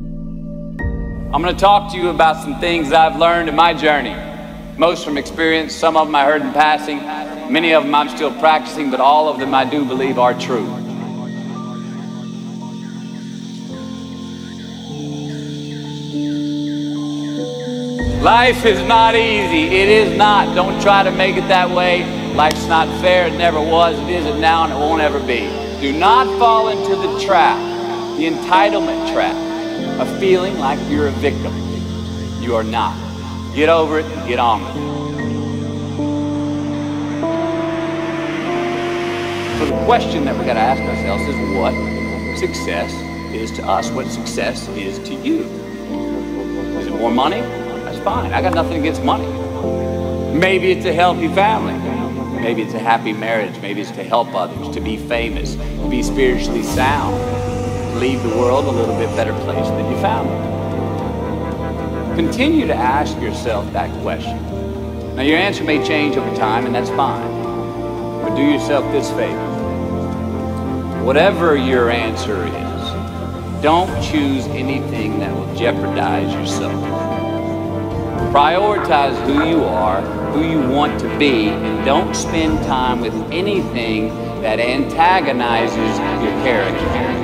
I'm going to talk to you about some things I've learned in my journey. Most from experience, some of them I heard in passing, many of them I'm still practicing, but all of them I do believe are true. Life is not easy. It is not. Don't try to make it that way. Life's not fair. It never was. It isn't now, and it won't ever be. Do not fall into the trap, the entitlement trap of feeling like you're a victim. You are not. Get over it and get on with it. So the question that we got to ask ourselves is what success is to us, what success is to you. Is it more money? That's fine. I got nothing against money. Maybe it's a healthy family. Maybe it's a happy marriage. Maybe it's to help others, to be famous, to be spiritually sound, leave the world a little bit better place than you found it. Continue to ask yourself that question. Now, your answer may change over time, and that's fine. But do yourself this favor. Whatever your answer is, don't choose anything that will jeopardize yourself. Prioritize who you are, who you want to be, and don't spend time with anything that antagonizes your character.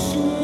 you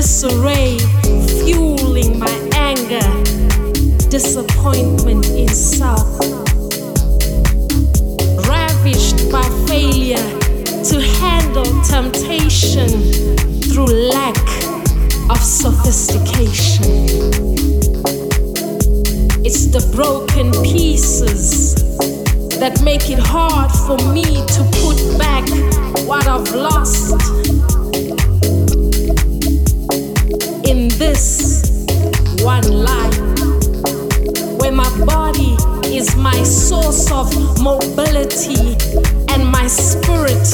disarray, fueling my anger, disappointment in self. Ravished by failure to handle temptation through lack of sophistication. It's the broken pieces that make it hard for me to put back what I've lost. This one life, where my body is my source of mobility and my spirit,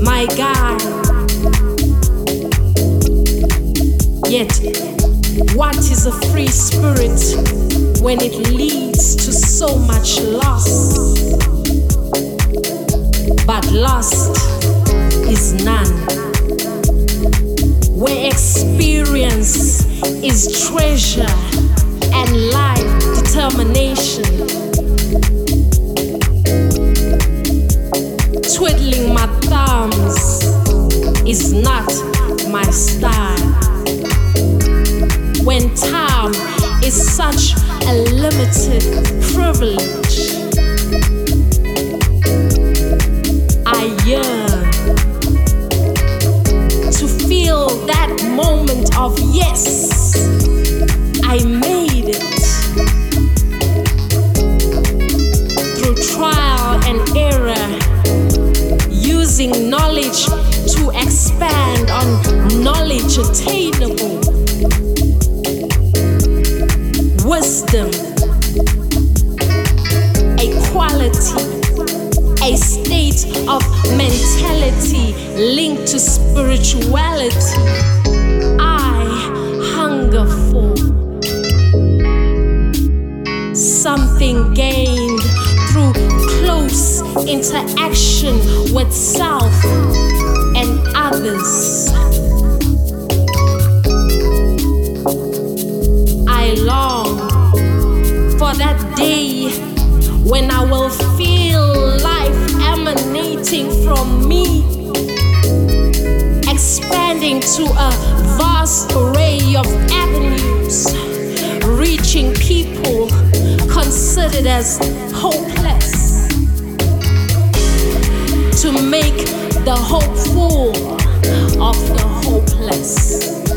my guide. Yet, what is a free spirit when it leads to so much loss? But lost is none. Experience is treasure and life determination. Twiddling my thumbs is not my style. When time is such a limited privilege, moment of yes, I made it. Through trial and error, using knowledge to expand on knowledge attainable. Wisdom, a quality, a state of mentality linked to spirituality. Something gained through close interaction with self and others. I long for that day when I will feel life emanating from me, expanding to a vast array of avenues, reaching people considered as hopeless, to make the hopeful of the hopeless.